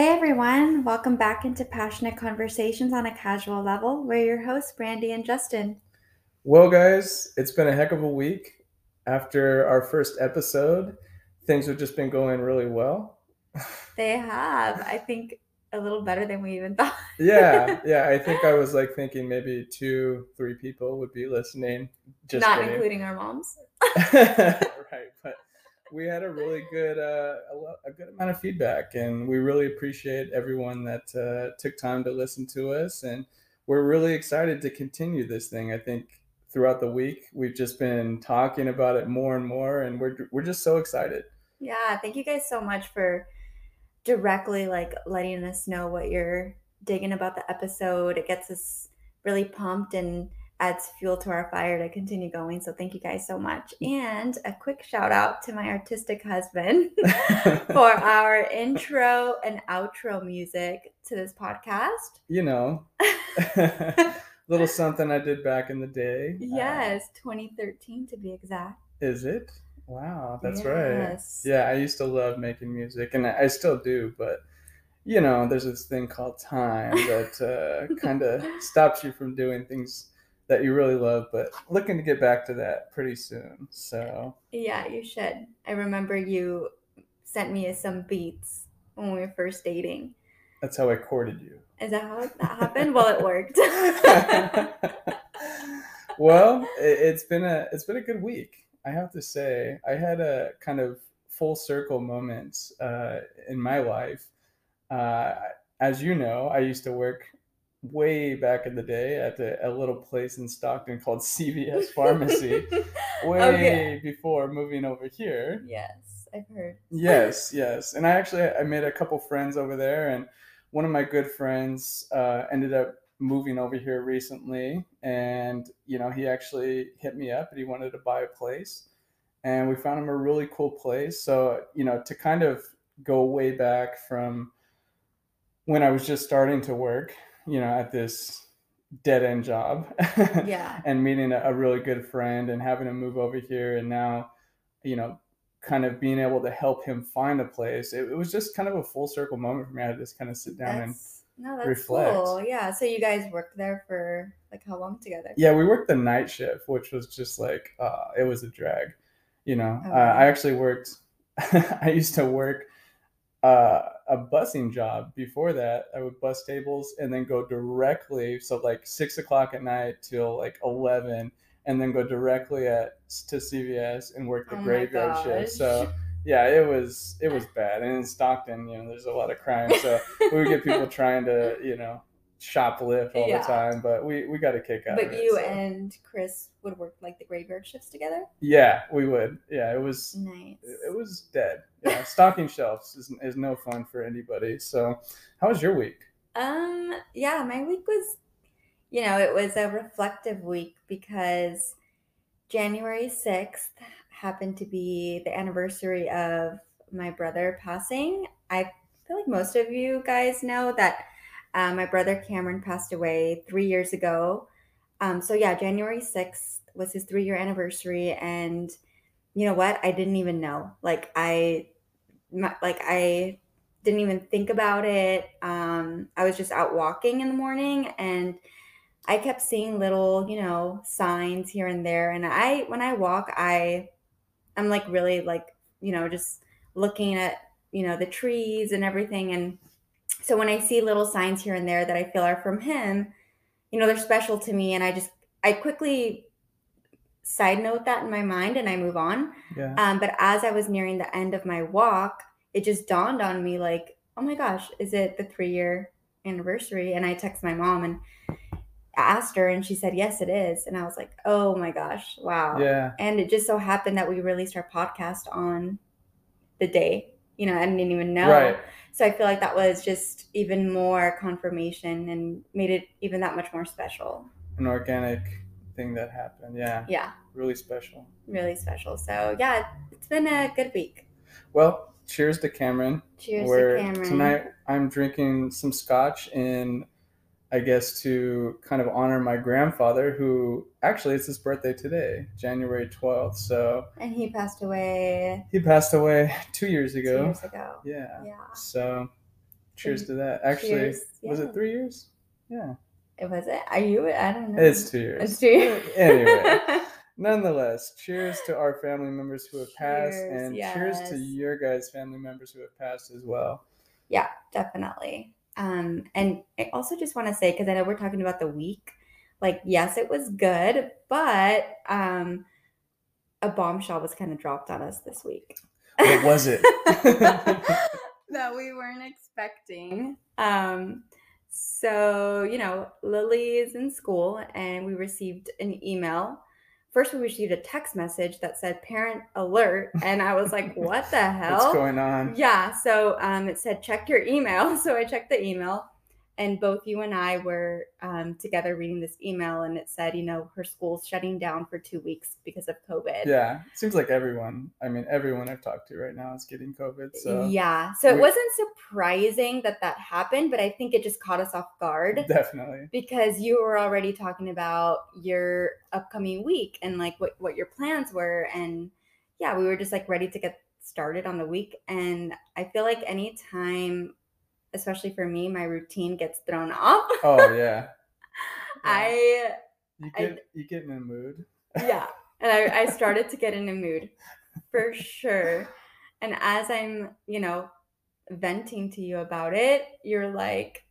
Hey everyone, welcome back into Passionate Conversations on a Casual Level. We're your hosts, Brandy and Justin. Well, guys, it's been a heck of a week. After our first episode, things have just been going really well. They have, I think, a little better than we even thought. yeah, yeah. I think I was like thinking maybe two, three people would be listening. Just not kidding. including our moms. right, but we had a really good uh, a, a, good amount of feedback, and we really appreciate everyone that uh, took time to listen to us, and we're really excited to continue this thing. I think throughout the week we've just been talking about it more and more, and we're we're just so excited. Yeah, thank you guys so much for directly like letting us know what you're digging about the episode. It gets us really pumped and adds fuel to our fire to continue going. So thank you guys so much. And a quick shout out to my artistic husband for our intro and outro music to this podcast. You know, little something I did back in the day. Yes, uh, 2013 to be exact. Is it? Wow, that's yes. right. Yeah, I used to love making music and I still do, but you know, there's this thing called time that uh, kind of stops you from doing things that you really love, but looking to get back to that pretty soon. So yeah, you should. I remember you sent me some beats when we were first dating. That's how I courted you. Is that how that happened? well, it worked. well, it's been a it's been a good week. I have to say, I had a kind of full circle moment uh, in my life. Uh, as you know, I used to work way back in the day at a, a little place in Stockton called CVS Pharmacy, way okay. before moving over here. Yes, I've heard. Yes, yes, and I actually I made a couple friends over there, and one of my good friends uh, ended up moving over here recently, and you know he actually hit me up and he wanted to buy a place, and we found him a really cool place. So you know to kind of go way back from when I was just starting to work you know, at this dead end job. yeah. and meeting a, a, really good friend and having him move over here and now, you know, kind of being able to help him find a place. It, it was just kind of a full circle moment for me. I had to just kind of sit down that's, and no, that's reflect. cool. Yeah. So you guys worked there for like how long together? Yeah, we worked the night shift, which was just like uh, it was a drag. You know, okay. uh, I actually worked. I used to work uh, a busing job before that. I would bus tables and then go directly, so like six o'clock at night till like eleven, and then go directly at to CVS and work the oh graveyard shift. So yeah, it was it was bad. And in Stockton, you know, there's a lot of crime, so we would get people trying to you know shoplift all yeah. the time, but we we got a kick out but of it. But you so. and Chris would work like the graveyard shifts together. Yeah, we would. Yeah, it was nice. It, it was dead. Yeah, stocking shelves is is no fun for anybody. So, how was your week? Um, yeah, my week was, you know, it was a reflective week because January sixth happened to be the anniversary of my brother passing. I feel like most of you guys know that um, my brother Cameron passed away three years ago. Um, so yeah, January 6th was his three year anniversary. And you know what? I didn't even know. Like I, like I didn't even think about it. Um, I was just out walking in the morning and I kept seeing little, you know, signs here and there. And I, when I walk, I, I'm like really like, you know, just looking at, you know, the trees and everything. And so when I see little signs here and there that I feel are from him, you know, they're special to me. And I just, I quickly side note that in my mind and I move on. Yeah. Um, but as I was nearing the end of my walk, it just dawned on me like, oh my gosh, is it the three year anniversary? And I text my mom and asked her and she said, yes, it is. And I was like, oh my gosh, wow. Yeah. And it just so happened that we released our podcast on the day. You know, I didn't even know. Right. So I feel like that was just even more confirmation and made it even that much more special. An organic thing that happened. Yeah. Yeah. Really special. Really special. So yeah, it's been a good week. Well, cheers to Cameron. Cheers Where to Cameron. Tonight I'm drinking some scotch in I guess to kind of honor my grandfather, who actually it's his birthday today, January 12th. So and he passed away. He passed away two years ago. Two years ago. Yeah. Yeah. So cheers to that. Actually, yeah. was it three years? Yeah. It was it. Are you? I don't know. It's two years. It's two years. anyway, nonetheless, cheers to our family members who have cheers, passed, and yes. cheers to your guys' family members who have passed as well. Yeah, definitely. Um, and I also just want to say because I know we're talking about the week. Like, yes, it was good, but um, a bombshell was kind of dropped on us this week. What was it? that we weren't expecting. Um, so, you know, Lily is in school and we received an email. First, we received a text message that said parent alert. And I was like, what the hell? What's going on? Yeah. So um, it said check your email. So I checked the email and both you and I were um, together reading this email, and it said, you know, her school's shutting down for two weeks because of COVID. Yeah, it seems like everyone. I mean, everyone I've talked to right now is getting COVID. So yeah, so we, it wasn't surprising that that happened, but I think it just caught us off guard. Definitely, because you were already talking about your upcoming week and like what what your plans were, and yeah, we were just like ready to get started on the week, and I feel like anytime especially for me, my routine gets thrown off. Oh yeah. yeah. I you get I, you get in a mood. yeah. And I, I started to get in a mood for sure. And as I'm, you know, venting to you about it, you're like,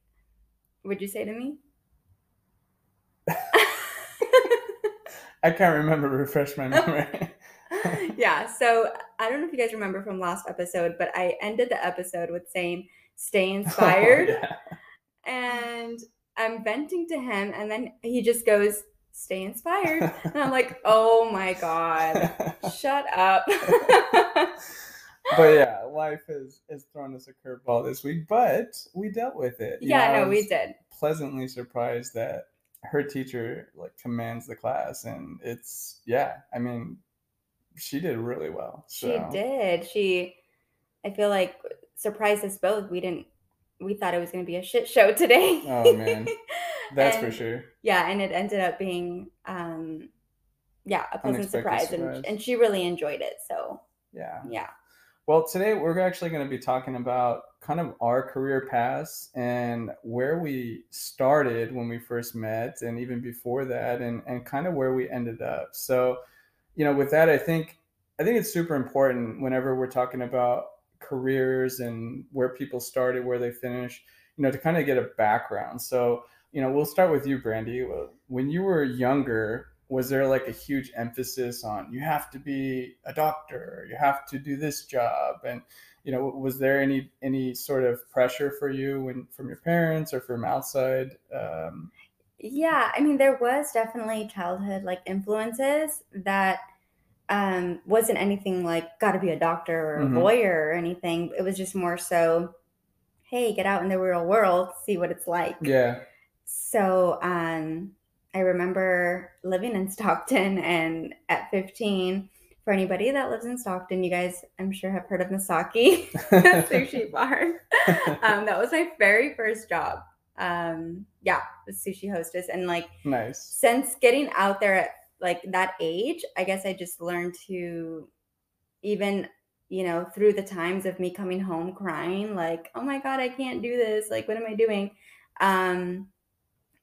would you say to me? I can't remember, refresh my memory. yeah. So I don't know if you guys remember from last episode, but I ended the episode with saying, stay oh, inspired. Oh, yeah. And I'm venting to him, and then he just goes, stay inspired. and I'm like, oh my God, shut up. but yeah, life has, has thrown us a curveball this week, but we dealt with it. You yeah, know, no, we did. Pleasantly surprised that her teacher like commands the class and it's yeah i mean she did really well so. she did she i feel like surprised us both. We didn't. We thought it was going to be a shit show today. oh man, that's and, for sure. Yeah, and it ended up being, um, yeah, a pleasant surprise, surprise, and and she really enjoyed it. So yeah, yeah. Well, today we're actually going to be talking about kind of our career paths and where we started when we first met, and even before that, and and kind of where we ended up. So, you know, with that, I think I think it's super important whenever we're talking about careers and where people started, where they finished, you know, to kind of get a background. So, you know, we'll start with you, Brandy. When you were younger, was there like a huge emphasis on you have to be a doctor, you have to do this job, and you know, was there any any sort of pressure for you when from your parents or from outside? Um, yeah, I mean, there was definitely childhood like influences that um, wasn't anything like got to be a doctor or a mm-hmm. lawyer or anything. It was just more so, hey, get out in the real world, see what it's like. Yeah. So um, I remember living in Stockton, and at 15, for anybody that lives in Stockton, you guys, I'm sure, have heard of Misaki Sushi Bar. um, that was my very first job. Um, yeah, the sushi hostess, and like, nice. Since getting out there at like that age, I guess I just learned to even, you know, through the times of me coming home crying, like, oh my God, I can't do this. Like, what am I doing? Um,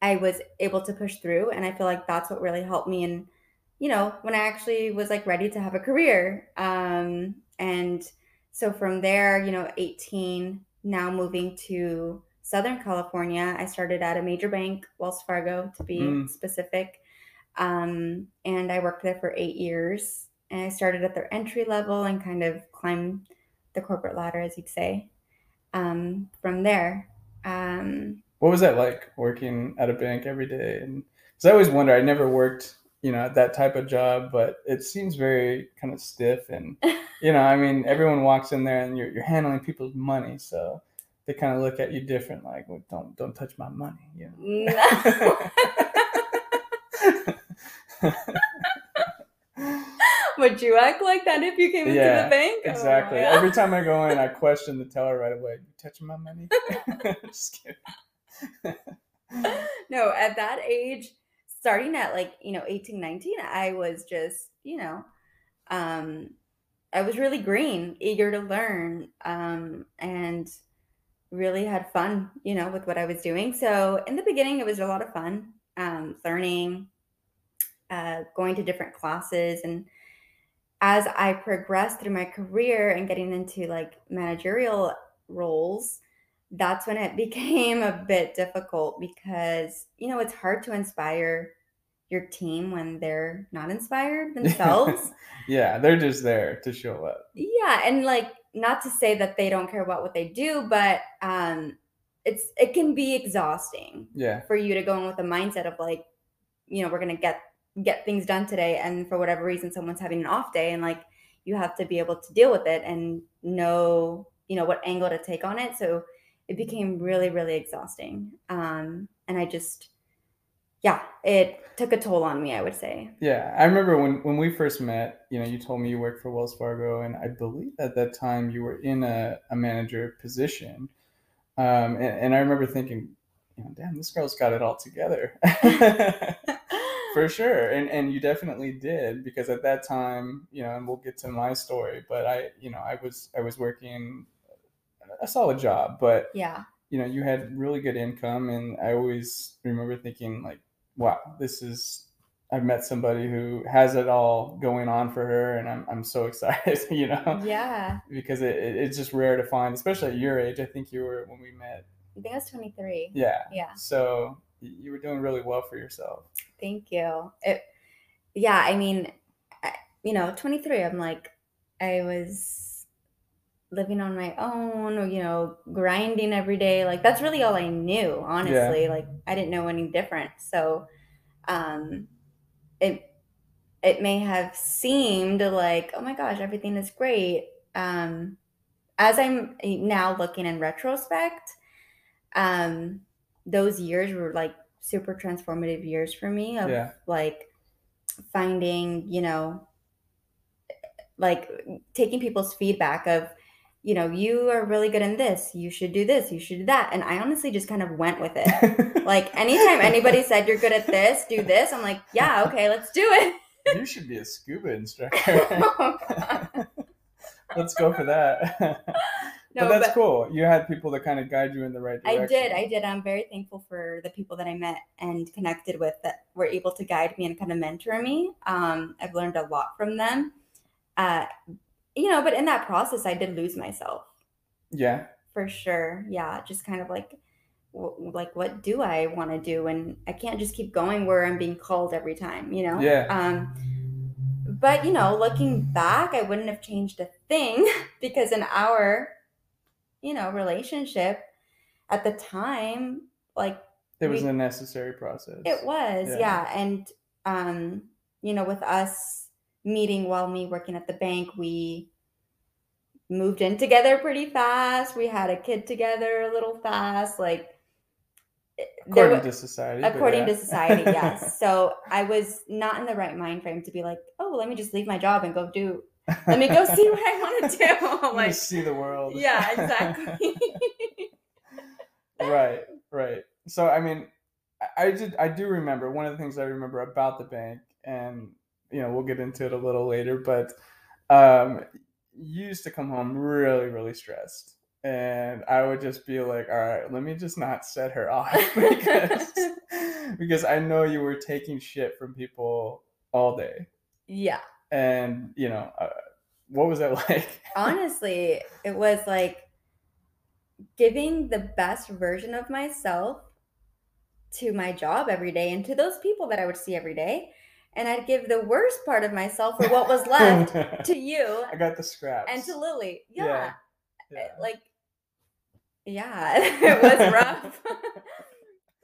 I was able to push through. And I feel like that's what really helped me. And, you know, when I actually was like ready to have a career. Um, and so from there, you know, 18, now moving to Southern California, I started at a major bank, Wells Fargo to be mm. specific. Um, and I worked there for eight years. And I started at their entry level and kind of climbed the corporate ladder, as you'd say, um, from there. Um, what was that like working at a bank every day? And because I always wonder, I never worked, you know, at that type of job, but it seems very kind of stiff. And, you know, I mean, everyone walks in there and you're, you're handling people's money. So they kind of look at you different, like, well, don't, don't touch my money. You know? Would you act like that if you came yeah, into the bank? Oh, exactly. Oh, yeah. Every time I go in, I question the teller right away. You touching my money? Just kidding. no, at that age, starting at like, you know, 18, 19, I was just, you know, um, I was really green, eager to learn. Um, and really had fun, you know, with what I was doing. So in the beginning, it was a lot of fun, um, learning, uh, going to different classes. And as I progressed through my career and getting into like managerial roles, that's when it became a bit difficult because, you know, it's hard to inspire your team when they're not inspired themselves. yeah, they're just there to show up. Yeah, and like not to say that they don't care about what they do, but um it's it can be exhausting. Yeah. For you to go in with a mindset of like, you know, we're going to get get things done today and for whatever reason someone's having an off day and like you have to be able to deal with it and know, you know, what angle to take on it. So it became really really exhausting. Um and I just yeah, it took a toll on me, I would say. Yeah, I remember when when we first met. You know, you told me you worked for Wells Fargo, and I believe at that time you were in a, a manager position. Um, and, and I remember thinking, you know, damn, this girl's got it all together. for sure and and you definitely did because at that time you know and we'll get to my story but i you know i was i was working a solid job but yeah you know you had really good income and i always remember thinking like wow, this is I've met somebody who has it all going on for her, and I'm I'm so excited, you know. Yeah. Because it, it, it's just rare to find, especially at your age. I think you were when we met. I think I was 23. Yeah. Yeah. So you were doing really well for yourself. Thank you. It, yeah, I mean, you know, 23. I'm like, I was living on my own, or, you know, grinding every day. Like that's really all I knew, honestly. Yeah. Like I didn't know any different. So um it it may have seemed like, oh my gosh, everything is great. Um as I'm now looking in retrospect, um those years were like super transformative years for me of yeah. like finding, you know, like taking people's feedback of you know, you are really good in this. You should do this. You should do that. And I honestly just kind of went with it. like anytime anybody said you're good at this, do this. I'm like, yeah, okay, let's do it. you should be a scuba instructor. oh, let's go for that. No, but that's but cool. You had people that kind of guide you in the right direction. I did. I did. I'm very thankful for the people that I met and connected with that were able to guide me and kind of mentor me. Um, I've learned a lot from them. Uh, you know, but in that process, I did lose myself. Yeah. For sure. Yeah. Just kind of like, like what do I want to do? And I can't just keep going where I'm being called every time, you know? Yeah. Um, but you know, looking back, I wouldn't have changed a thing because an our, you know, relationship at the time, like it was we, a necessary process. It was, yeah. yeah. And um, you know, with us meeting while me working at the bank, we moved in together pretty fast. We had a kid together a little fast. Like according to society. According yeah. to society, yes. So I was not in the right mind frame to be like, oh, let me just leave my job and go do. Let me go see what I want to do. like see the world. Yeah, exactly. right, right. So I mean, I did. I do remember one of the things I remember about the bank, and you know, we'll get into it a little later, but um, you used to come home really, really stressed. And I would just be like, all right, let me just not set her off because, because I know you were taking shit from people all day. Yeah. And, you know, uh, what was that like? Honestly, it was like giving the best version of myself to my job every day and to those people that I would see every day and I'd give the worst part of myself for what was left to you. I got the scraps. And to Lily. Yeah. yeah. yeah. Like, yeah, it was rough.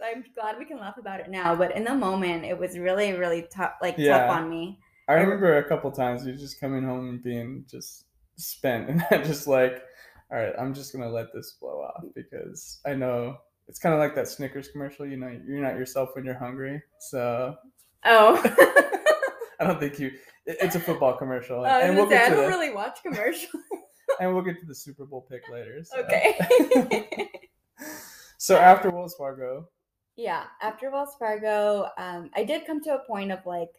I'm glad we can laugh about it now, but in the moment, it was really, really tough, like yeah. tough on me. I remember a couple times you just coming home and being just spent, and I'm just like, all right, I'm just gonna let this blow off because I know it's kind of like that Snickers commercial. You know, you're not yourself when you're hungry, so Oh. I don't think you. It's a football commercial, and we'll say, get to I don't the, really watch commercials. and we'll get to the Super Bowl pick later. So. Okay. so after Wells Fargo. Yeah, after Wells Fargo, um, I did come to a point of like,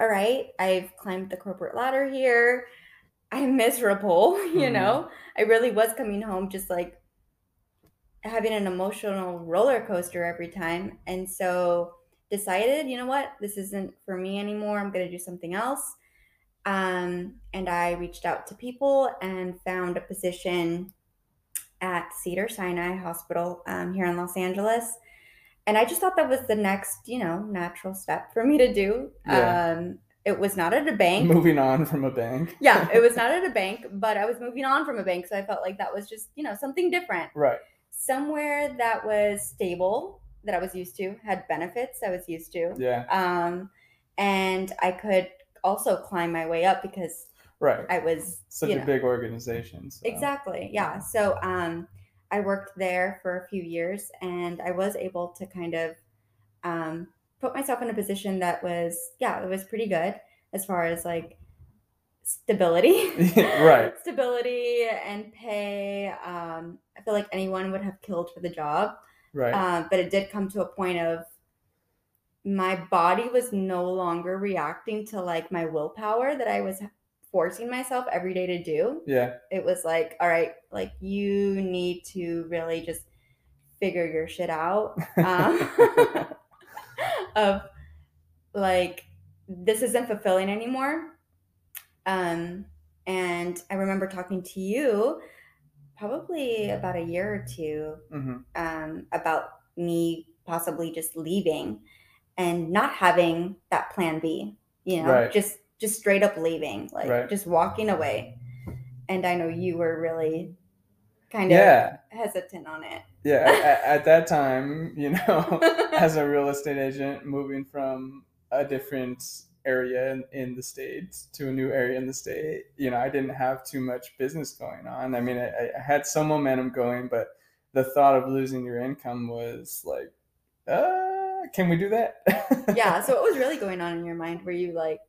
all right, I've climbed the corporate ladder here. I'm miserable, you mm-hmm. know. I really was coming home just like having an emotional roller coaster every time. And so decided, you know what, this isn't for me anymore. I'm going to do something else. Um, and I reached out to people and found a position at Cedar Sinai Hospital um, here in Los Angeles. And I just thought that was the next, you know, natural step for me to do. Yeah. Um, it was not at a bank. Moving on from a bank. yeah, it was not at a bank, but I was moving on from a bank. So I felt like that was just, you know, something different. Right. Somewhere that was stable, that I was used to, had benefits I was used to. Yeah. Um, and I could also climb my way up because right I was such a know, big organization. So. Exactly. Yeah. So um, I worked there for a few years, and I was able to kind of um, put myself in a position that was yeah it was pretty good as far as like stability. Right. Stability and pay um, i feel like anyone would have killed for the job. Right. Uh, but it did come to a point of my body was no longer reacting to like my willpower that i was forcing myself every day to do yeah it was like all right like you need to really just figure your shit out um, of like this isn't fulfilling anymore. Um, and I remember talking to you probably about a year or 2 mm-hmm. um, about me possibly just leaving and not having that plan B. You know, right. just just straight up leaving, like right. just walking away. And I know you were really kind of yeah. hesitant on it. Yeah, at, at, that time, you know, as a real estate agent, moving from a different area in, in, the state to a new area in the state, you know, I didn't have too much business going on. I mean, I, I had some momentum going, but the thought of losing your income was like, uh, can we do that? yeah. So what was really going on in your mind? Were you like,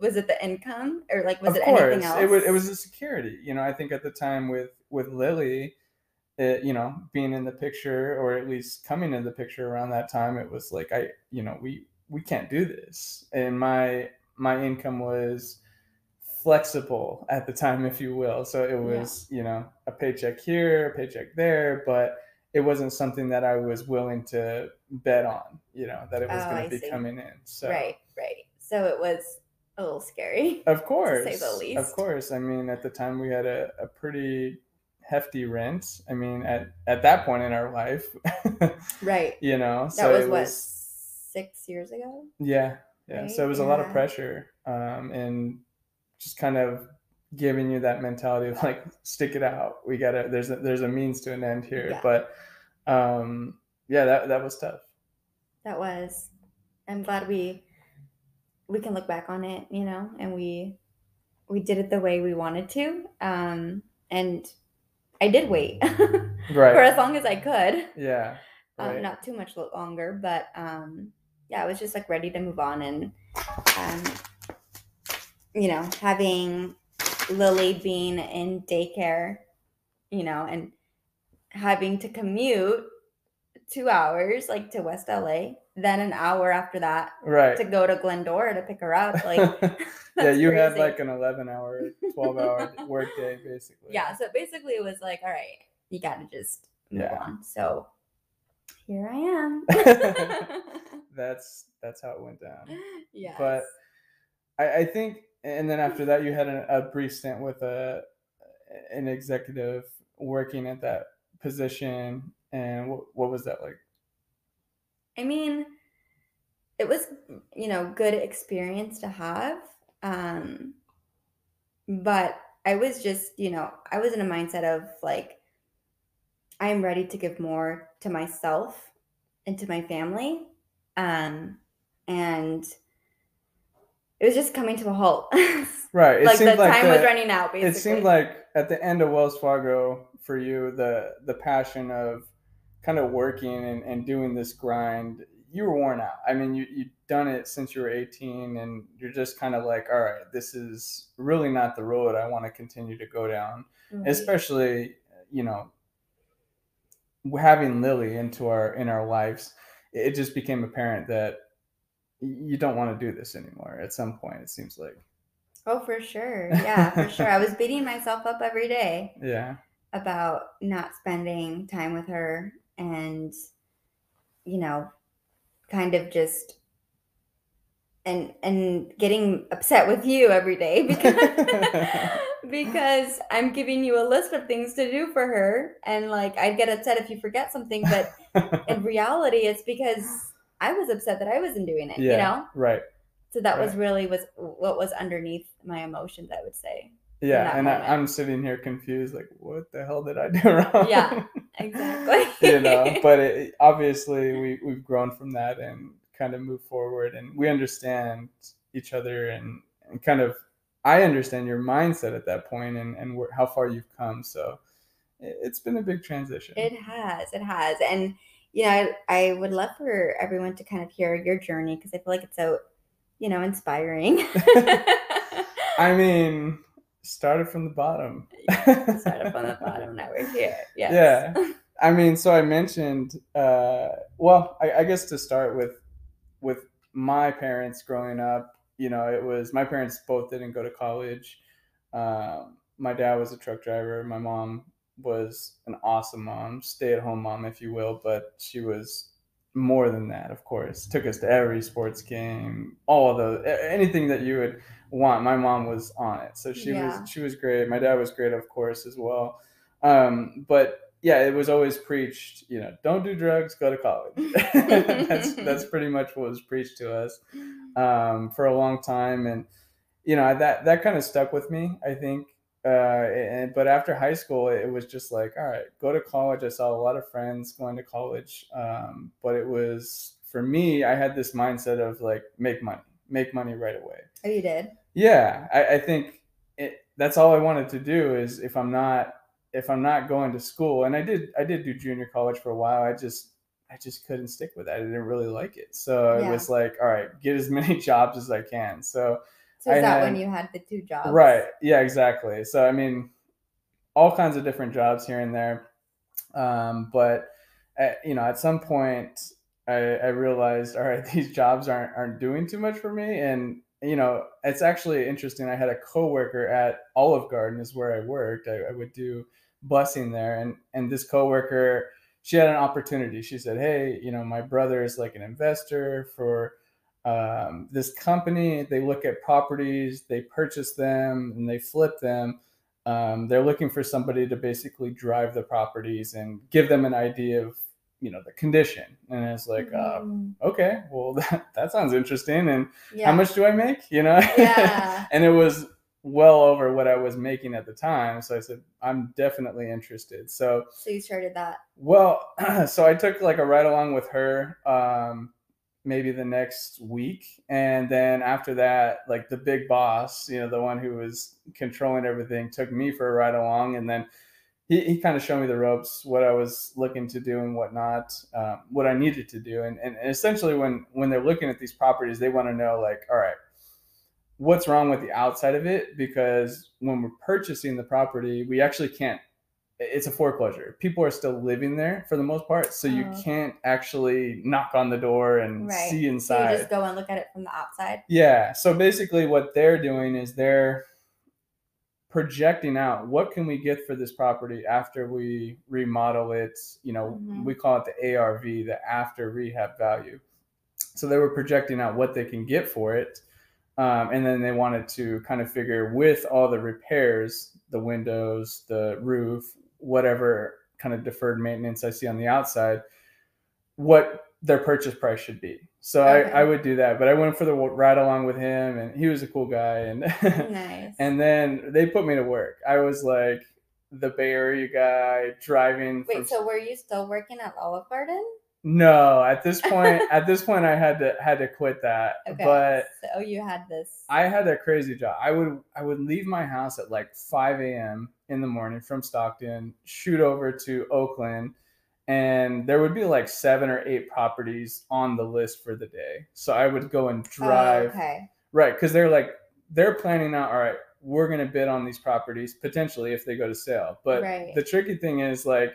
was it the income or like was of it course, anything else? It was it was the security. You know, I think at the time with with Lily, it, you know, being in the picture or at least coming in the picture around that time, it was like I, you know, we we can't do this, and my my income was flexible at the time, if you will. So it was, yeah. you know, a paycheck here, a paycheck there, but it wasn't something that I was willing to bet on, you know, that it was oh, going to be see. coming in. So right, right. So it was a little scary. Of course. say the least. Of course. I mean, at the time we had a, a pretty hefty rent. I mean, at, at that point in our life. right. You know, that so was, it was what, six years ago? Yeah. Yeah. Right? So it was yeah. a lot of pressure. Um, and just kind of giving you that mentality of like stick it out. We gotta there's a there's a means to an end here. Yeah. But um yeah, that that was tough. That was. I'm glad we we can look back on it, you know, and we we did it the way we wanted to. Um, and I did wait right. for as long as I could. Yeah. Um, right. Um, not too much longer, but um, yeah, I was just like ready to move on and um, you know, having Lily being in daycare, you know, and having to commute two hours like to West LA then an hour after that right. to go to glendora to pick her up like yeah you crazy. had like an 11 hour 12 hour work day basically. Yeah so basically it was like all right you gotta just move yeah. on. So here i am. That's that's how it went down. Yeah but I, I think and then after that you had a, a brief stint with a an executive working at that position and what, what was that like I mean, it was, you know, good experience to have. Um, but I was just, you know, I was in a mindset of like, I am ready to give more to myself and to my family. Um, and it was just coming to a halt. right. It like the like time the, was running out. Basically, it seemed like at the end of Wells Fargo for you, the the passion of kind of working and, and doing this grind, you were worn out. I mean, you, you've done it since you were 18 and you're just kind of like, all right, this is really not the road I want to continue to go down. Especially, you know, having Lily into our, in our lives, it just became apparent that you don't want to do this anymore at some point, it seems like. Oh, for sure. Yeah, for sure. I was beating myself up every day. Yeah. about not spending time with her and you know kind of just and and getting upset with you every day because because I'm giving you a list of things to do for her and like I'd get upset if you forget something but in reality it's because I was upset that I wasn't doing it, yeah, you know? Right. So that right. was really was what was underneath my emotions, I would say. Yeah, and I, am sitting here confused, like, what the hell did I do wrong? Yeah, exactly. you know, but it, obviously we we've grown from that and kind of move forward, and we understand each other, and, and kind of I understand your mindset at that point, and and where, how far you've come. So it, it's been a big transition. It has, it has, and you know, I, I would love for everyone to kind of hear your journey because I feel like it's so, you know, inspiring. I mean, started from the bottom. started from the bottom. Now we're here. Yes. Yeah. I mean, so I mentioned, uh, well, I, I guess to start with, with my parents growing up, you know, it was my parents both didn't go to college. Um, my dad was a truck driver. My mom was an awesome mom, stay at home mom, if you will, but she was more than that, of course. Took us to every sports game, all of those, anything that you would want. My mom was on it, so she yeah. was she was great. My dad was great, of course, as well. Um, but yeah, it was always preached, you know, don't do drugs, go to college. that's that's pretty much what was preached to us um, for a long time, and you know that that kind of stuck with me. I think uh, and but after high school, it was just like, all right, go to college. I saw a lot of friends going to college, um, but it was for me. I had this mindset of like, make money, make money right away. Oh, you did? Yeah, I, I think it, that's all I wanted to do. Is if I'm not if I'm not going to school, and I did I did do junior college for a while. I just I just couldn't stick with that. I didn't really like it. So yeah. it was like, all right, get as many jobs as I can. So so is I that had, when you had the two jobs? Right. Yeah, exactly. So I mean, all kinds of different jobs here and there. Um, but at, you know, at some point, I, I realized, all right, these jobs aren't aren't doing too much for me, and you know, it's actually interesting. I had a coworker at Olive Garden, is where I worked. I, I would do busing there, and and this coworker, she had an opportunity. She said, "Hey, you know, my brother is like an investor for." um, this company they look at properties they purchase them and they flip them um, they're looking for somebody to basically drive the properties and give them an idea of you know the condition. And it's like uh, mm. okay well that, that sounds interesting. And yeah. how much do i make? You know? Yeah. and it was well over what i was making at the time. So i said i'm definitely interested. So so you started that. well so i took like a ride along with her um, maybe the next week. And then after that like the big boss you know the one who was controlling everything took me for a ride along. And then he, he kind of showed me the ropes what i was looking to do and whatnot um, what i needed to do and, and essentially when when they're looking at these properties they want to know like all right what's wrong with the outside of it because when we're purchasing the property we actually can't it's a foreclosure. People are still living there for the most part, so you oh. can't actually knock on the door and right. see inside. So you just go and look at it from the outside. Yeah. So basically, what they're doing is they're projecting out what can we get for this property after we remodel it. You know, mm-hmm. we call it the ARV, the after rehab value. So they were projecting out what they can get for it. Um, and then they wanted to kind of figure with all the repairs, the windows, the roof, whatever kind of deferred maintenance I see on the outside, what their purchase price should be. So okay. I, I would do that, but I went for the ride along with him, and he was a cool guy. And nice. and then they put me to work. I was like the Bay Area guy driving. Wait, from... so were you still working at Olive Garden? No, at this point, at this point, I had to had to quit that. Okay. But so you had this. I had a crazy job. I would I would leave my house at like five a.m. in the morning from Stockton, shoot over to Oakland, and there would be like seven or eight properties on the list for the day. So I would go and oh, drive. Oh, okay. Right, because they're like they're planning out. All right, we're gonna bid on these properties potentially if they go to sale. But right. the tricky thing is like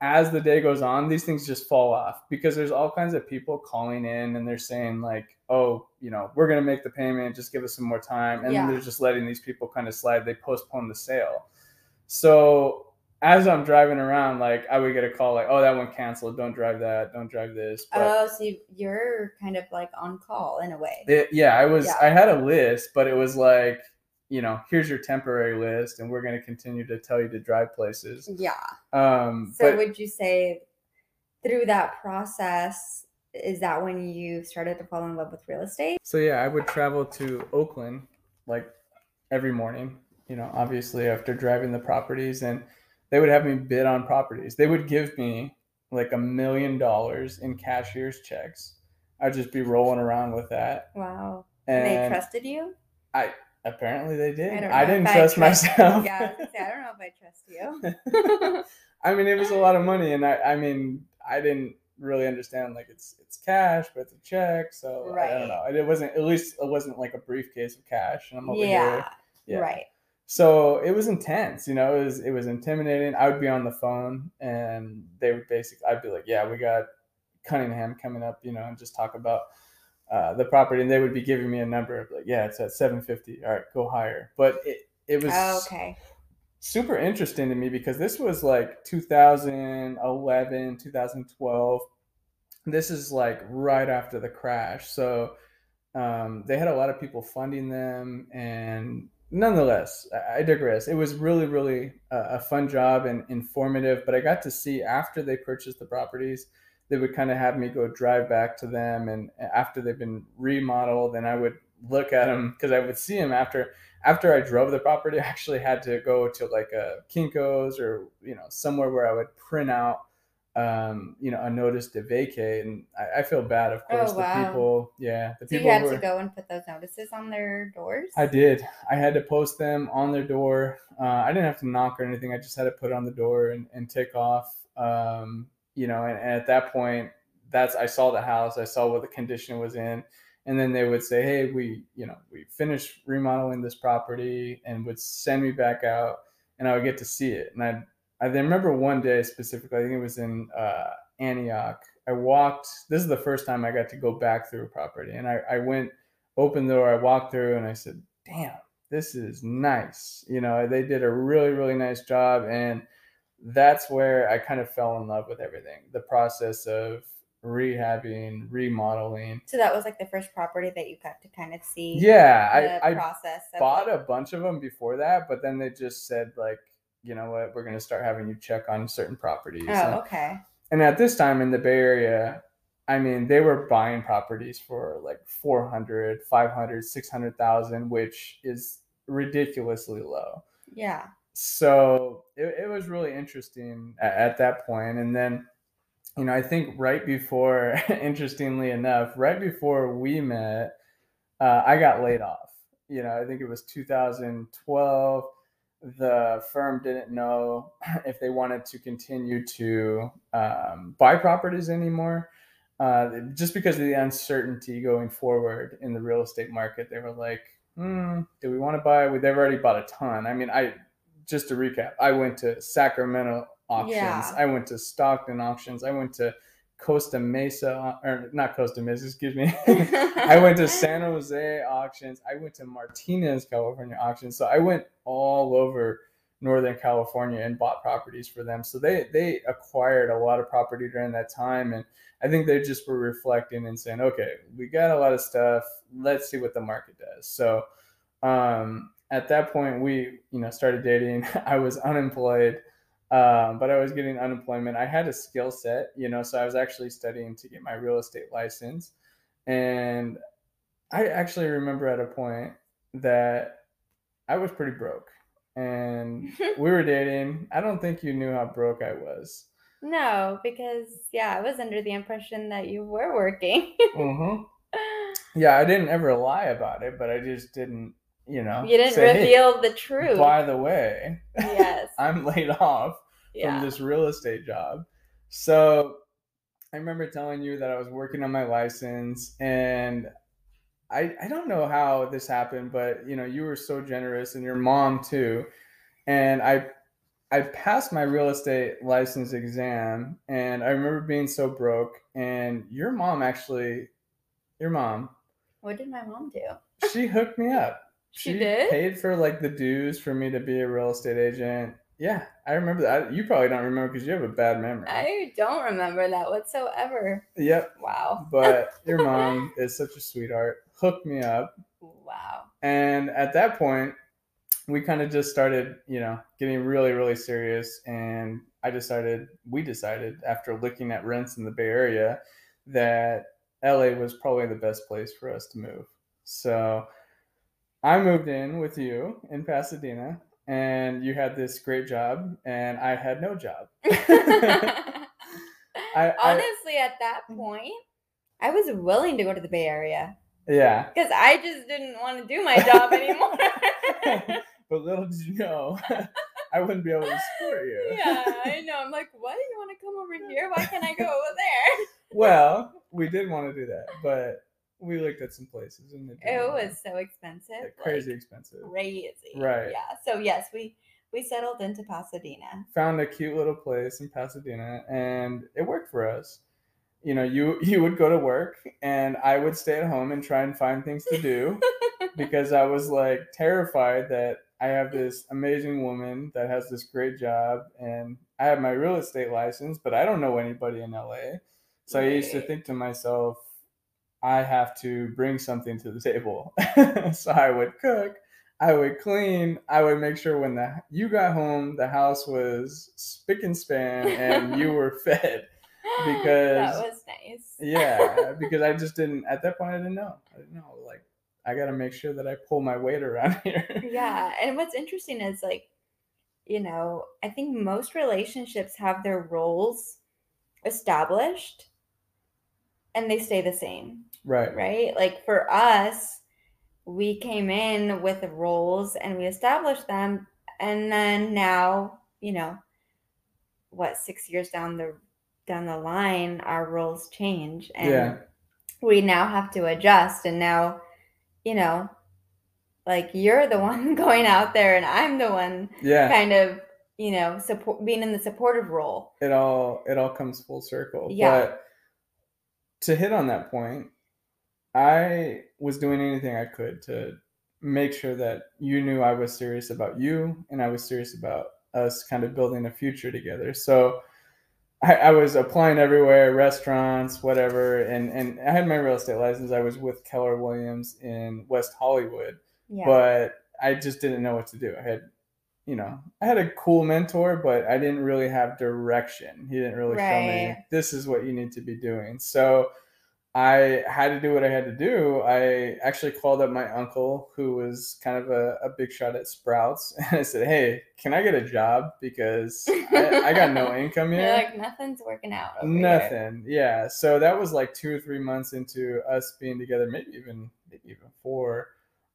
as the day goes on, these things just fall off because there's all kinds of people calling in and they're saying like, "Oh, you know, we're gonna make the payment. Just give us some more time," and yeah. then they're just letting these people kind of slide. They postpone the sale. So as I'm driving around, like I would get a call like, "Oh, that one canceled. Don't drive that. Don't drive this." But oh, so you're kind of like on call in a way. It, yeah, I was. Yeah. I had a list, but it was like, you know, here's your temporary list, and we're going to continue to tell you to drive places. Yeah. Um. So but, would you say through that process? Is that when you started to fall in love with real estate? So yeah, I would travel to Oakland like every morning. You know, obviously after driving the properties and they would have me bid on properties. They would give me like a million dollars in cashier's checks. I'd just be rolling around with that. Wow. And, and they trusted you? I apparently they did. I, I didn't trust, I trust myself. Yeah, I, I don't know if I trust you. I mean, it was a lot of money, and I, I mean, I didn't really understand like it's it's cash, but it's a check, so right. I don't know. It wasn't at least it wasn't like a briefcase of cash, and I'm over yeah. here. Yeah, right so it was intense you know it was it was intimidating. I would be on the phone and they would basically i'd be like yeah we got cunningham coming up you know and just talk about uh, the property. And they would be giving me a number of like yeah it's at 750 all right go higher. But it it was oh, okay. super interesting to me because this was like 2011 2012 this is like right after the crash. So um, they had a lot of people funding them and nonetheless, I digress. It was really, really uh, a, fun job and informative. But I got to see after they purchased the properties, they would kind of have me go drive back to them, and after they've been remodeled, and I would look at them because I would see them after after I drove the property. I actually had to go to like a Kinkos or you know somewhere where I would print out um, you know, a notice to vacate, and I, I feel bad, of course. Oh, wow. The people, yeah, the so people. you had were, to go and put those notices on their doors. I did. I had to post them on their door. Uh, I didn't have to knock or anything. I just had to put it on the door and, and tick off. Um, you know, and, and at that point, that's I saw the house. I saw what the condition was in, and then they would say, "Hey, we, you know, we finished remodeling this property," and would send me back out, and I would get to see it, and I'd I remember one day specifically, I think it was in uh, Antioch. I walked, this is the first time I got to go back through a property. And I, I went, opened the door, I walked through, and I said, damn, this is nice. You know, they did a really, really nice job. And that's where I kind of fell in love with everything the process of rehabbing, remodeling. So that was like the first property that you got to kind of see. Yeah, I, I process bought like... a bunch of them before that, but then they just said like you know what, we're going to start having you check on certain properties. Oh, and, okay. And at this time in the Bay Area, I mean, they were buying properties for like 400, 500, 600,000, which is ridiculously low. Yeah. So it, it was really interesting at, at that point. And then, you know, I think right before, interestingly enough, right before we met, uh, I got laid off. You know, I think it was 2012 the firm didn't know if they wanted to continue to um, buy properties anymore. Uh, just because of the uncertainty going forward in the real estate market, they were like, hmm, "Do we want to buy?" They've already bought a ton. I mean, I just to recap, I went to Sacramento auctions, yeah. I went to Stockton auctions, I went to Costa Mesa, or not Costa Mesa, excuse me. I went to San Jose auctions. I went to Martinez, California auctions. So I went all over Northern California and bought properties for them. So they they acquired a lot of property during that time, and I think they just were reflecting and saying, okay, we got a lot of stuff. Let's see what the market does. So um, at that point, we you know started dating. I was unemployed. Um, but I was getting unemployment. I had a skill set, you know, so I was actually studying to get my real estate license. And I actually remember at a point that I was pretty broke and we were dating. I don't think you knew how broke I was. No, because yeah, I was under the impression that you were working. mm-hmm. Yeah, I didn't ever lie about it, but I just didn't, you know. You didn't say, reveal hey, the truth. By the way, yes, I'm laid off yeah. from this real estate job. So I remember telling you that I was working on my license and I, I don't know how this happened, but you know, you were so generous and your mom too. And I I passed my real estate license exam and I remember being so broke and your mom actually your mom What did my mom do? she hooked me up. She, she did? paid for like the dues for me to be a real estate agent Yeah, I remember that. You probably don't remember because you have a bad memory. I don't remember that whatsoever. Yep. Wow. But your mom is such a sweetheart. Hooked me up. Wow. And at that point, we kind of just started, you know, getting really, really serious. And I decided, we decided after looking at rents in the Bay Area that LA was probably the best place for us to move. So I moved in with you in Pasadena and you had this great job and I had no job. I, Honestly, I, at that mm. point, I was willing to go to the Bay Area. Yeah. Because I just didn't want to do my job anymore. but little did you know, I wouldn't be able to support you. yeah, I know. I'm like, what? You want to come over here? Why can't I go over there? well, we did want to do that, but we looked at some places and it, it was so expensive, like crazy like, expensive, crazy. Right. Yeah. So yes, we we settled into Pasadena. Found a cute little place in Pasadena, and it worked for us. You know, you you would go to work, and I would stay at home and try and find things to do because I was like terrified that I have this amazing woman that has this great job, and I have my real estate license, but I don't know anybody in LA. So right. I used to think to myself, I have to bring something to the table. so I would cook, I would clean, I would make sure when the you got home, the house was spick and span and you were fed. Because that was nice. yeah, because I just didn't at that point I didn't know. I didn't know. Like I gotta make sure that I pull my weight around here. yeah. And what's interesting is like, you know, I think most relationships have their roles established and they stay the same. Right. Right? Like for us, we came in with the roles and we established them and then now, you know, what 6 years down the down the line our roles change and yeah. we now have to adjust and now, you know, like you're the one going out there and I'm the one yeah. kind of you know support being in the supportive role it all it all comes full circle yeah but to hit on that point, I was doing anything I could to make sure that you knew I was serious about you and I was serious about us kind of building a future together. So I, I, was applying everywhere, restaurants, whatever, and and I had my real estate license. I was with Keller Williams in West Hollywood, yeah. but I just didn't know what to do. I had you know, I had a cool mentor, but I didn't really have direction. He didn't really right. show me this is what you need to be doing. So I had to do what I had to do. I actually called up my uncle, who was kind of a, a big shot at Sprouts, and I said, "Hey, can I get a job because I, I got no income here? like nothing's working out. Nothing. Here. Yeah. So that was like two or three months into us being together, maybe even maybe even four,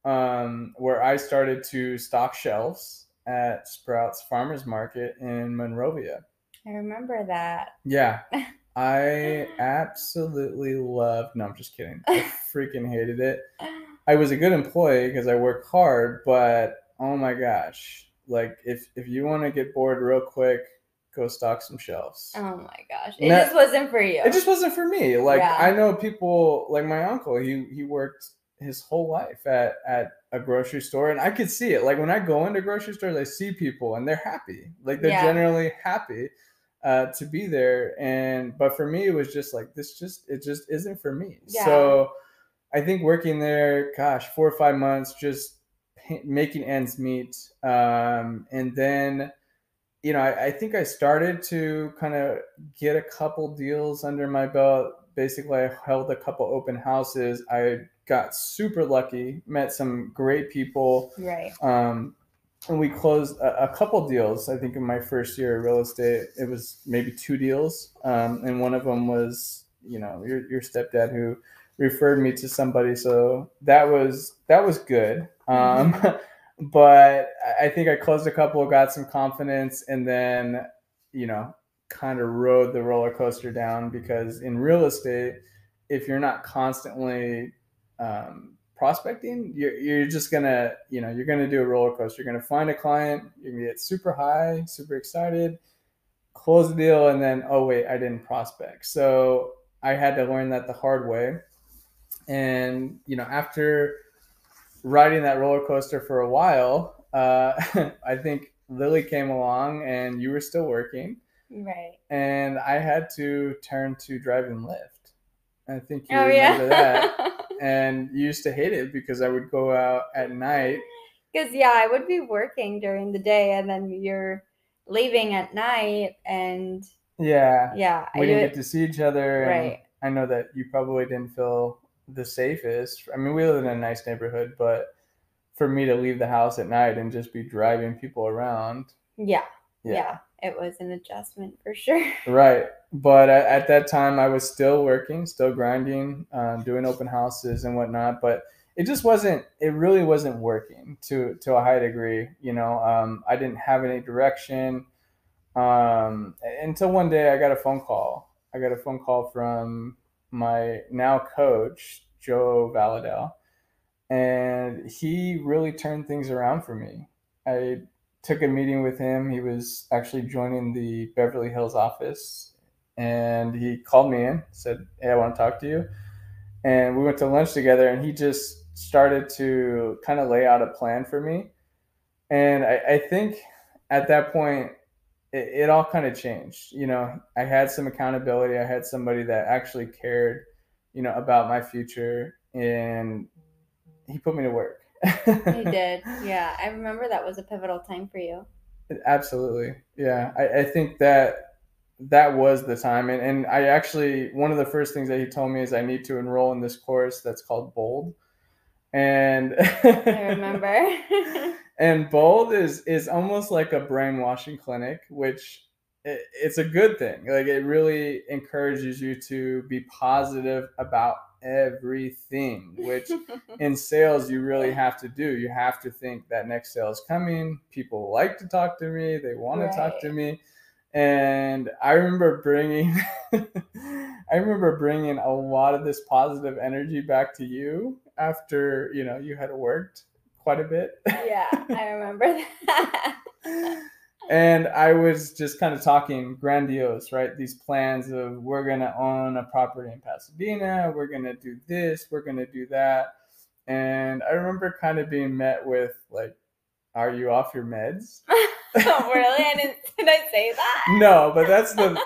um, where I started to stock shelves at Sprouts Farmers Market in Monrovia. I remember that. Yeah. I absolutely loved. No, I'm just kidding. I freaking hated it. I was a good employee because I work hard, but oh my gosh, like if if you want to get bored real quick, go stock some shelves. Oh my gosh, it just wasn't for you. It just wasn't for me. Like yeah. I know people, like my uncle. He he worked his whole life at at a grocery store and I could see it. Like when I go into grocery stores, I see people and they're happy. Like they're yeah. generally happy uh, to be there. And but for me, it was just like this. Just it just isn't for me. Yeah. So I think working there, gosh, four or five months, just making ends meet, um, and then. You know, I, I think I started to kind of get a couple deals under my belt. Basically, I held a couple open houses. I got super lucky, met some great people. Right. Um, and we closed a, a, couple deals. I think in my first year of real estate, it was maybe two deals, um, and one of them was you know your your stepdad who referred me to somebody. So that was that was good. Um, mm-hmm. but I think I closed a couple, got some confidence, and then you know kind of rode the roller coaster down because in real estate, if you're not constantly um, prospecting, you're, you're just gonna, you know, you're gonna do a roller coaster. You're gonna find a client, you're gonna get super high, super excited, close the deal, and then oh wait, I didn't prospect. So I had to learn that the hard way. And you know, after riding that roller coaster for a while, uh, I think Lily came along and you were still working. Right. And I had to turn to driving Lyft. I think you oh, remember yeah. that. and you used to hate it because I would go out at night. Because yeah, I would be working during the day and then you're leaving at night and yeah. Yeah. We I didn't get to see each other. Right. I know that you probably didn't feel the safest. I mean, we live in a nice neighborhood, but for me to leave the house at night and just be driving people around. Yeah. Yeah. yeah it was an adjustment for sure. Right. But at, at, that time, I was still working, still grinding, uh, doing open houses and whatnot. But it just wasn't, it really wasn't working to, to a high degree. You know, um, I didn't have any direction. Um, until one day I got a phone call. I got a phone call from my now coach, Joe Valadell, and he really turned things around for me. I took a meeting with him. He was actually joining the Beverly Hills office, and he called me in, said, "Hey, I want to talk to you." And we went to lunch together, and he just started to kind of lay out a plan for me. And I, I think at that point, it, it all kind of changed. You know, I had some accountability. I had somebody that actually cared, you know, about my future, and he put me to work he did. Yeah. I remember that was a pivotal time for you. Absolutely. Yeah. I, I think that that was the time. And, and I actually, one of the first things that he told me is I need to enroll in this course that's called Bold. And I remember. and Bold is, is almost like a brainwashing clinic, which it, it's a good thing. Like it really encourages you to be positive about everything, which in sales you really have to do. You have to think that next sale is coming. People like to talk to me, they want right. to talk to me. And I remember bringing I remember bringing a lot of this positive energy back to you after, you know, you had worked quite a bit. Yeah, I remember that and I was just kind of talking grandiose, right? These plans of we're gonna own a property in Pasadena, we're gonna do this, we're gonna do that, and I remember kind of being met with like, "Are you off your meds?" oh, really? I didn't. Did I say that? No, but that's the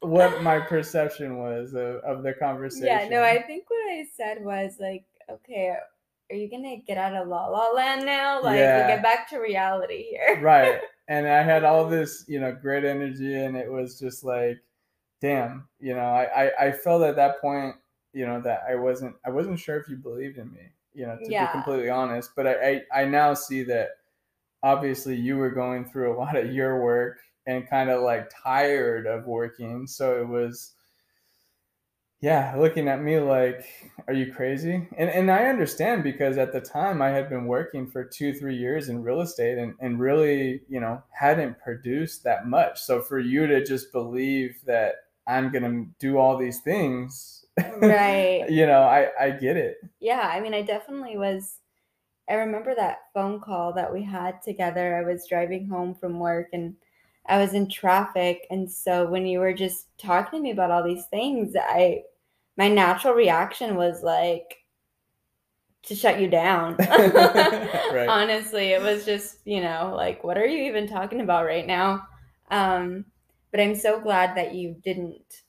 what my perception was of, of the conversation. Yeah, no, I think what I said was like, okay, are you gonna get out of la la land now? Like, yeah. get back to reality here. right and I had all this, you know, great energy, and it was just like, damn, you know, I, I, I felt at that point, you know, that I wasn't, I wasn't sure if you believed in me, you know, to yeah. be completely honest. But I, I, I now see that obviously you were going through a lot of your work and kind of like tired of working, so it was yeah, looking at me like, are you crazy? And and I understand because at the time I had been working for two, three years in real estate and, and really, you know, hadn't produced that much. So for you to just believe that I'm gonna do all these things, right? you know, I I get it. Yeah, I mean, I definitely was. I remember that phone call that we had together. I was driving home from work and I was in traffic. And so when you were just talking to me about all these things, I my natural reaction was like to shut you down. right. Honestly, it was just, you know, like what are you even talking about right now? Um but I'm so glad that you didn't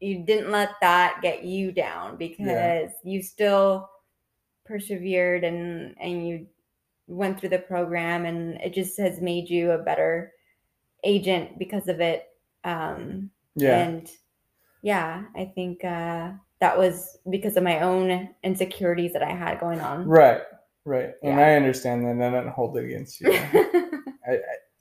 you didn't let that get you down because yeah. you still persevered and and you went through the program and it just has made you a better agent because of it. Um, yeah. And yeah, I think uh, that was because of my own insecurities that I had going on. Right. Right. And yeah. I understand that. And I don't hold it against you. I,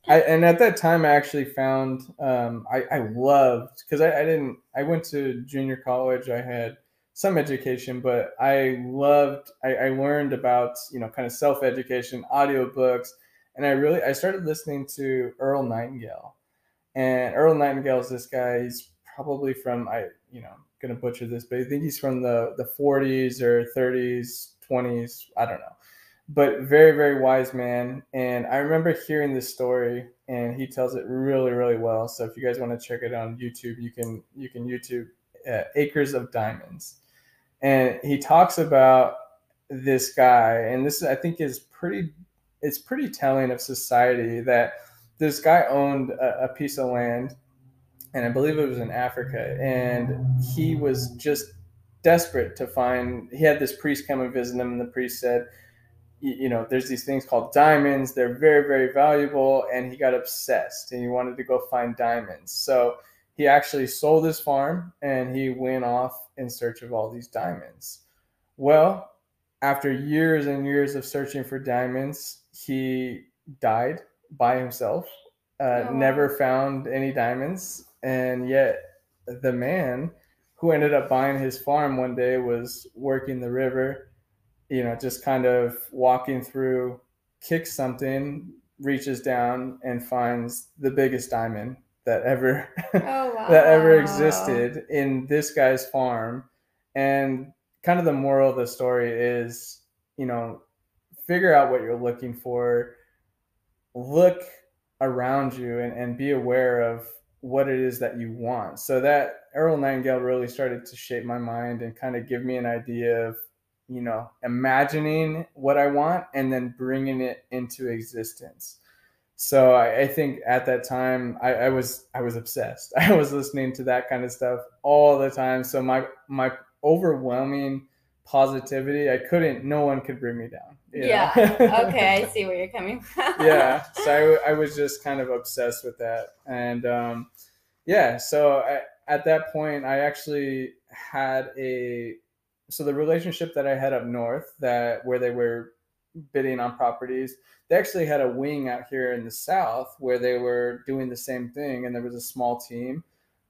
I, and at that time, I actually found um, I, I loved because I, I didn't. I went to junior college. I had some education, but I loved. I, I learned about you know kind of self education, audiobooks, and I really I started listening to Earl Nightingale, and Earl Nightingale is this guy. He's probably from I you know gonna butcher this, but I think he's from the the 40s or 30s, 20s. I don't know, but very very wise man. And I remember hearing this story, and he tells it really really well. So if you guys want to check it on YouTube, you can you can YouTube uh, Acres of Diamonds, and he talks about this guy, and this I think is pretty it's pretty telling of society that this guy owned a, a piece of land and I believe it was in Africa. And he was just desperate to find. He had this priest come and visit him, and the priest said, "You know, there's these things called diamonds. They're very, very valuable." And he got obsessed, and he wanted to go find diamonds. So he actually sold his farm, and he went off in search of all these diamonds. Well, after years and years of searching for diamonds, he died by himself. Uh, oh, never found any diamonds and yet the man who ended up buying his farm one day was working the river, you know, just kind of walking through, kicks something, reaches down and finds the biggest diamond that ever oh, wow. that ever existed in this guy's farm. And kind of the moral of the story is, you know, figure out what you're looking for, look around you and, and be aware of what it is that you want. So that Earl Nightingale really started to shape my mind and kind of give me an idea of, you know, imagining what I want and then bringing it into existence. So I, I think at that time I, I was I was obsessed. I was listening to that kind of stuff all the time. So my my overwhelming positivity, I couldn't. No one could bring me down. Yeah. okay, I see where you're coming from. yeah. So I, I was just kind of obsessed with that, and um, yeah. So I, at that point, I actually had a so the relationship that I had up north that where they were bidding on properties they actually had a wing out here in the south where they were doing the same thing and there was a small team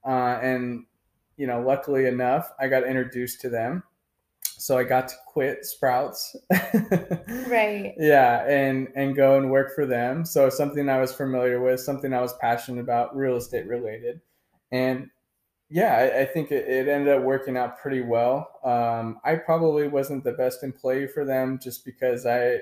uh, and you know luckily enough i got introduced to them so I got to quit Sprouts. right. Yeah, and and go and work for them. So something I was familiar with, something I was passionate about, real estate related, and yeah, I, I think it, it, ended up working out pretty well. Um, I probably wasn't the best employee for them just because I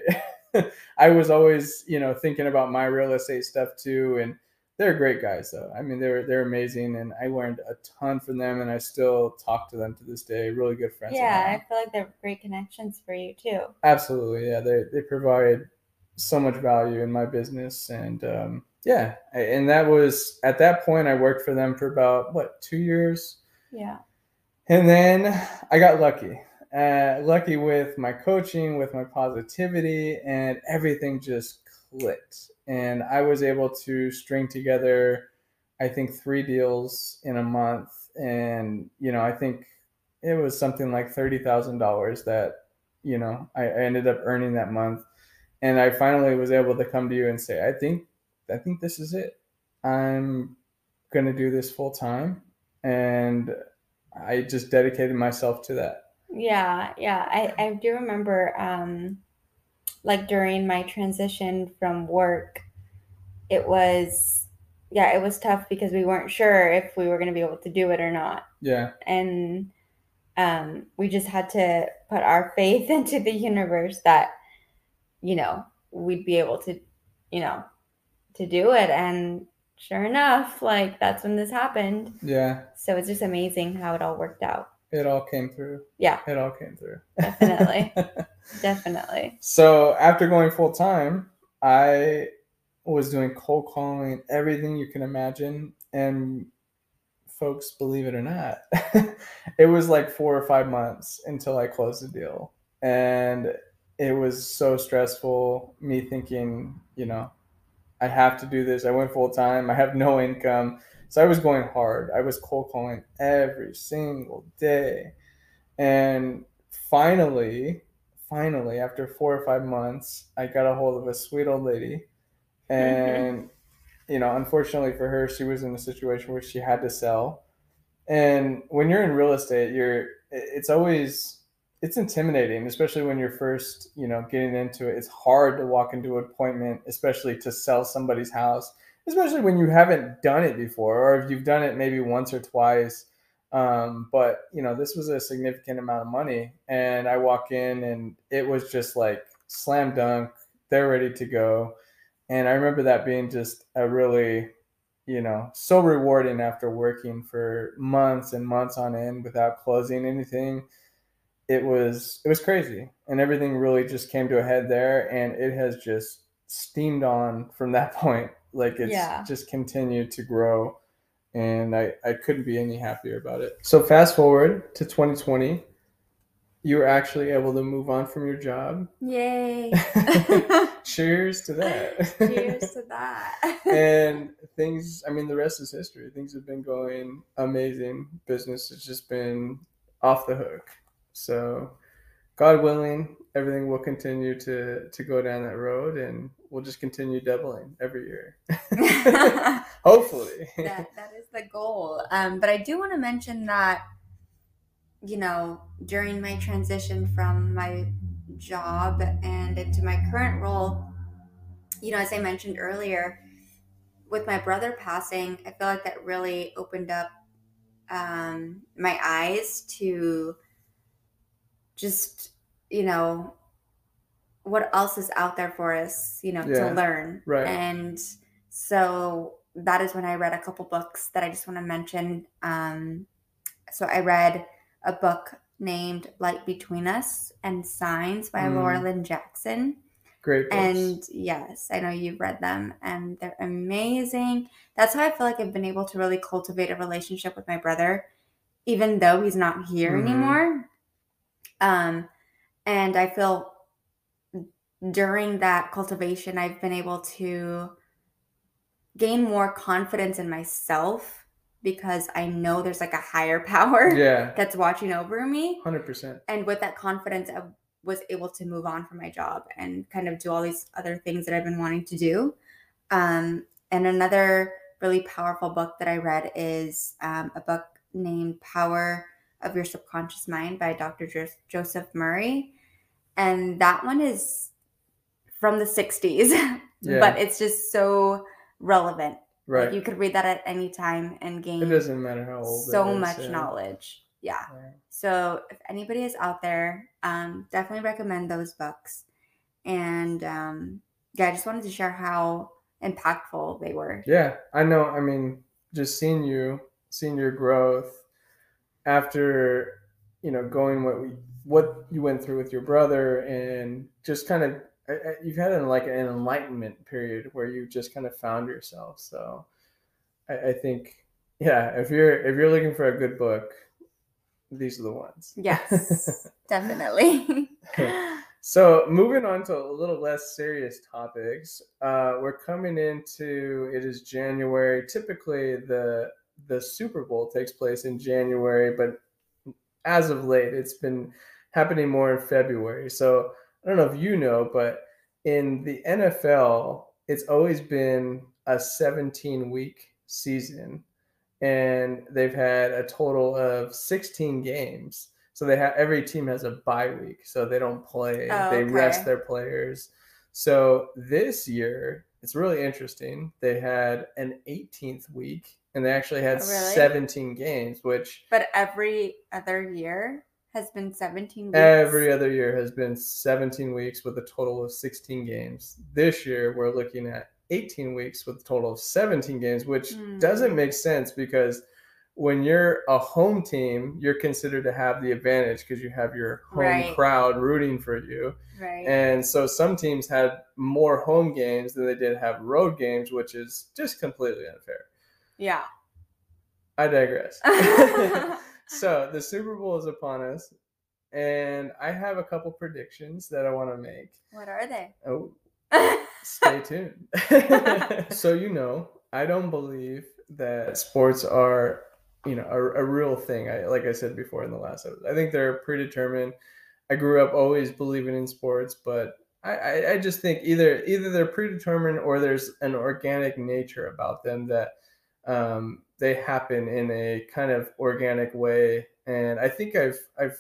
I was always you know thinking about my real estate stuff too, and they're great guys though. I mean, they're they're amazing, and I learned a ton from them, and I still talk to them to this day. Really good friends. Yeah, I feel like they're great connections for you too. Absolutely, yeah. They they provide so much value in my business, and um, yeah, and that was at that point I worked for them for about what two years. Yeah. And then I got lucky. Uh, lucky with my coaching, with my positivity, and everything just clicked and I was able to string together, I think, three deals in a month. And, you know, I think it was something like $30,000 that, you know, I, I ended up earning that month. And I finally was able to come to you and say, I think, I think this is it. I'm going to do this full time. And I just dedicated myself to that. Yeah, yeah. I, I do remember um, like during my transition from work, it was yeah, it was tough because we weren't sure if we were going to be able to do it or not. Yeah. And um, we just had to put our faith into the universe that, you know, we'd be able to, you know, to do it. And sure enough, like that's when this happened. Yeah. So it's just amazing how it all worked out. It all came through. Yeah. It all came through. Definitely. Definitely. So after going full time, I was doing cold calling, everything you can imagine. And folks, believe it or not, it was like four or five months until I closed the deal. And it was so stressful, me thinking, you know, I have to do this. I went full time. I have no income. So I was going hard. I was cold calling every single day. And finally, finally, after four or five months, I got a hold of a sweet old lady. And, you know, unfortunately for her, she was in a situation where she had to sell. And when you're in real estate, you're, it's always, it's intimidating, especially when you're first, you know, getting into it. It's hard to walk into an appointment, especially to sell somebody's house especially when you haven't done it before, or if you've done it maybe once or twice. Um, but you know, this was a significant amount of money, and I walk in, and it was just like slam dunk. They're ready to go, and I remember that being just a really, you know, so rewarding after working for months and months on end without closing anything. It was it was crazy, and everything really just came to a head there, and it has just steamed on from that point. Like it's yeah. just continued to grow and I, I couldn't be any happier about it. So fast forward to 2020, you were actually able to move on from your job. Yay. Cheers to that. Cheers to that. and things, I mean, the rest is history. Things have been going amazing. Business has just been off the hook. So, God willing, everything will continue to to go down that road and we'll just continue doubling every year. Hopefully. that, that is the goal. Um, but I do want to mention that, you know, during my transition from my job and into my current role, you know, as I mentioned earlier, with my brother passing, I feel like that really opened up um, my eyes to just, you know, what else is out there for us, you know, yeah, to learn. Right. And so that is when I read a couple books that I just want to mention. Um, so I read a book named Light Between Us and Signs by mm. Laura Lynne Jackson. Great books. And yes, I know you've read them and they're amazing. That's how I feel like I've been able to really cultivate a relationship with my brother, even though he's not here mm-hmm. anymore. Um, and I feel during that cultivation, I've been able to gain more confidence in myself because I know there's like a higher power yeah. that's watching over me. 100%. And with that confidence, I was able to move on from my job and kind of do all these other things that I've been wanting to do. Um, and another really powerful book that I read is um, a book named Power of Your Subconscious Mind by Dr. Jo- Joseph Murphy. And that one is from the 60s, yeah. but it's just so relevant. Right. Like you could read that at any time and gain. It doesn't matter how old. So much yeah. knowledge. Yeah. Right. So if anybody is out there, um, definitely recommend those books. And um, yeah, I just wanted to share how impactful they were. Yeah, I know. I mean, just seeing you, seeing your growth after you know going what we what you went through with your brother and just kind of you've had an, like an enlightenment period where you just kind of found yourself. So I, I think, yeah, if you're if you're looking for a good book, these are the ones. Yes, definitely. so moving on to a little less serious topics, uh, we're coming into it is January. Typically, the the Super Bowl takes place in January, but as of late, it's been happening more in February. So I don't know if you know, but in the NFL, it's always been a 17 week season, and they've had a total of 16 games. So they have every team has a bye week, so they don't play. Oh, they okay. rest their players. So this year, it's really interesting. They had an 18th week, and they actually had oh, really? 17 games, which. But every other year has been 17 weeks. Every other year has been 17 weeks with a total of 16 games. This year, we're looking at 18 weeks with a total of 17 games, which mm. doesn't make sense because when you're a home team, you're considered to have the advantage because you have your home right. crowd rooting for you. Right. And so some teams had more home games than they did have road games, which is just completely unfair. Yeah. I digress. so the Super Bowl is upon us, and I have a couple predictions that I want to make. What are they? Oh, stay tuned. so you know, I don't believe that sports are, you know, a, a real thing. I like I said before in the last episode. I think they're predetermined. I grew up always believing in sports, but I, I, I just think either either they're predetermined or there's an organic nature about them that um, they happen in a kind of organic way. And I think I've I've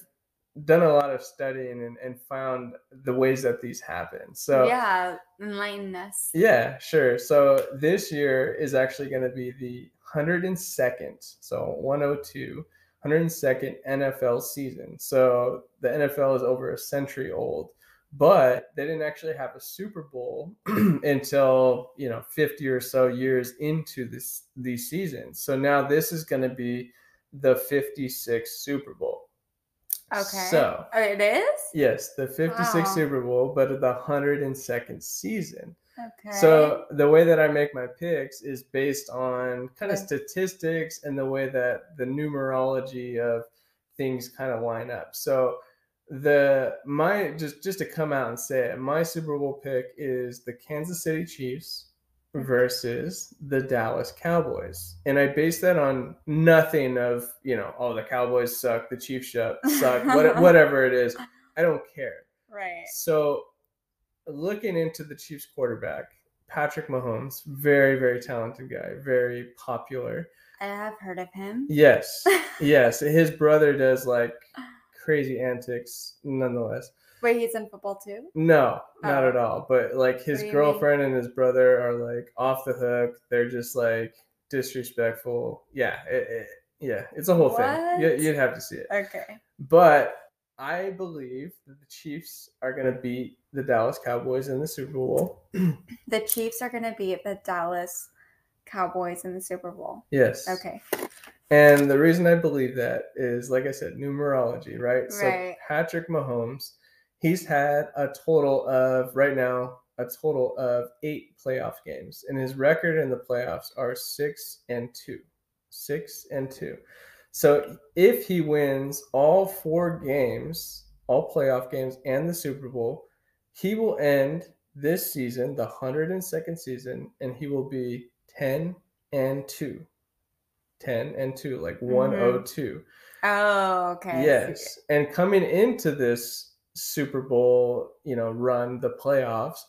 done a lot of studying and, and found the ways that these happen. So yeah, enlighten us. Yeah, sure. So this year is actually going to be the 102nd, so 102, 102nd NFL season. So the NFL is over a century old but they didn't actually have a Super Bowl until you know 50 or so years into this these seasons. So now this is going to be the 56th Super Bowl. Okay. So oh, it is. Yes, the 56th wow. Super Bowl, but the 102nd season. Okay. So the way that I make my picks is based on kind of statistics and the way that the numerology of things kind of line up. So the my just just to come out and say it, my Super Bowl pick is the Kansas City Chiefs versus the Dallas Cowboys. And I base that on nothing of, you know, oh, the Cowboys suck, the Chiefs suck, what, whatever it is. I don't care. Right. So looking into the Chiefs quarterback, Patrick Mahomes, very, very talented guy, very popular. I have heard of him. Yes. yes. His brother does like crazy antics nonetheless. Wait, he's in football too? No, oh. not oh. at all. But like his girlfriend mean? and his brother are like off the hook. They're just like disrespectful. Yeah, it, it, yeah, it's a whole what? thing. You, you'd have to see it. Okay. But I believe that the Chiefs are going to beat the Dallas Cowboys in the Super Bowl. the Chiefs are going to beat the Dallas Cowboys in the Super Bowl. Yes. Okay. And the reason I believe that is, like I said, numerology, right? right. So Patrick Mahomes he's had a total of right now a total of eight playoff games, and his record in the playoffs are six and two, six and two. So if he wins all four games, all playoff games, and the Super Bowl, he will end this season, the 102nd season, and he will be 10 and 2. 10 and 2, like mm-hmm. 102. Oh, okay. Yes. And coming into this Super Bowl, you know, run, the playoffs.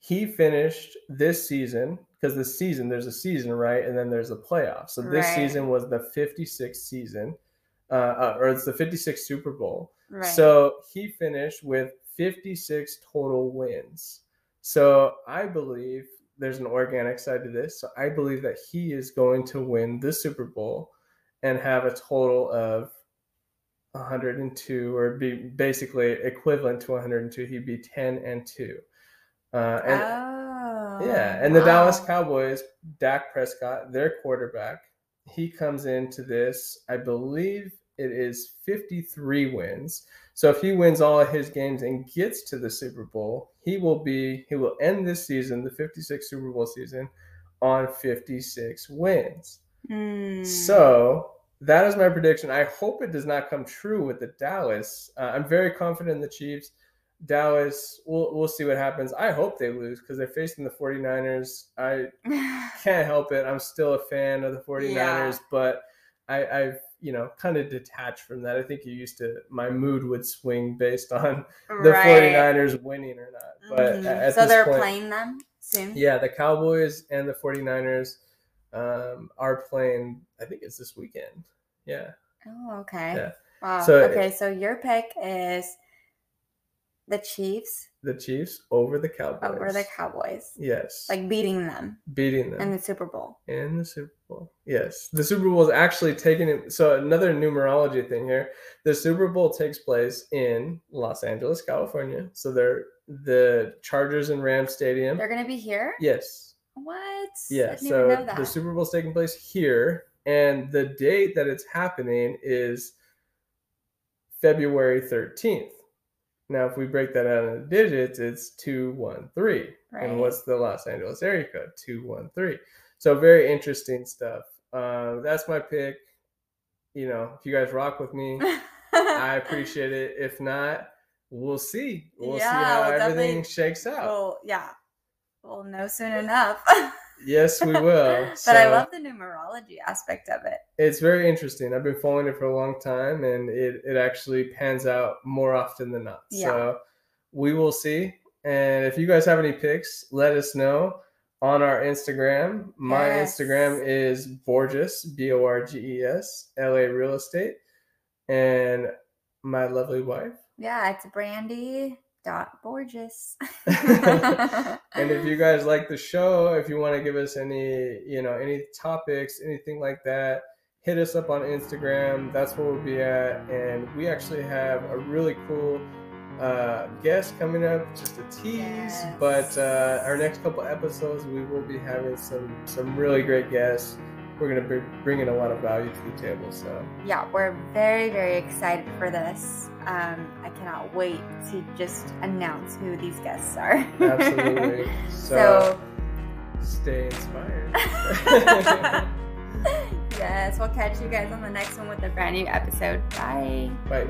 He finished this season because the season there's a season, right? And then there's a playoff. So this right. season was the 56th season, uh, uh, or it's the 56th Super Bowl. Right. So he finished with 56 total wins. So I believe there's an organic side to this. So I believe that he is going to win the Super Bowl and have a total of 102 or be basically equivalent to 102 he'd be 10 and 2 uh, and oh, yeah and wow. the dallas cowboys dak prescott their quarterback he comes into this i believe it is 53 wins so if he wins all of his games and gets to the super bowl he will be he will end this season the 56 super bowl season on 56 wins mm. so that is my prediction. I hope it does not come true with the Dallas. Uh, I'm very confident in the Chiefs. Dallas, we'll, we'll see what happens. I hope they lose because they're facing the 49ers. I can't help it. I'm still a fan of the 49ers, yeah. but I, I've, you know, kind of detached from that. I think you used to, my mood would swing based on the right. 49ers winning or not. But mm-hmm. so they're point, playing them soon? Yeah, the Cowboys and the 49ers um, are playing. I think it's this weekend. Yeah. Oh, okay. Yeah. Wow. So, okay, so your pick is the Chiefs. The Chiefs over the Cowboys. Over the Cowboys. Yes. Like beating them. Beating them. In the Super Bowl. In the Super Bowl. Yes. The Super Bowl is actually taking it. So another numerology thing here. The Super Bowl takes place in Los Angeles, California. So they're the Chargers and Rams Stadium. They're gonna be here? Yes. What? Yeah, so the Super Bowl is taking place here, and the date that it's happening is February 13th. Now, if we break that out into digits, it's 213. Right. And what's the Los Angeles area code? 213. So, very interesting stuff. Uh, that's my pick. You know, if you guys rock with me, I appreciate it. If not, we'll see. We'll yeah, see how we'll everything shakes out. Well, yeah, We'll know soon enough. yes, we will. but so, I love the numerology aspect of it. It's very interesting. I've been following it for a long time and it, it actually pans out more often than not. Yeah. So we will see. And if you guys have any picks, let us know on our Instagram. My yes. Instagram is Borges, B O R G E S, L A Real Estate. And my lovely wife. Yeah, it's Brandy dot Borges. and if you guys like the show, if you want to give us any, you know, any topics, anything like that, hit us up on Instagram. That's where we'll be at. And we actually have a really cool uh, guest coming up, just a tease. Yes. But uh, our next couple episodes, we will be having some some really great guests we're gonna be bringing a lot of value to the table. So yeah, we're very very excited for this. Um, I cannot wait to just announce who these guests are. Absolutely. So, so stay inspired. yes, we'll catch you guys on the next one with a brand new episode. Bye. Bye.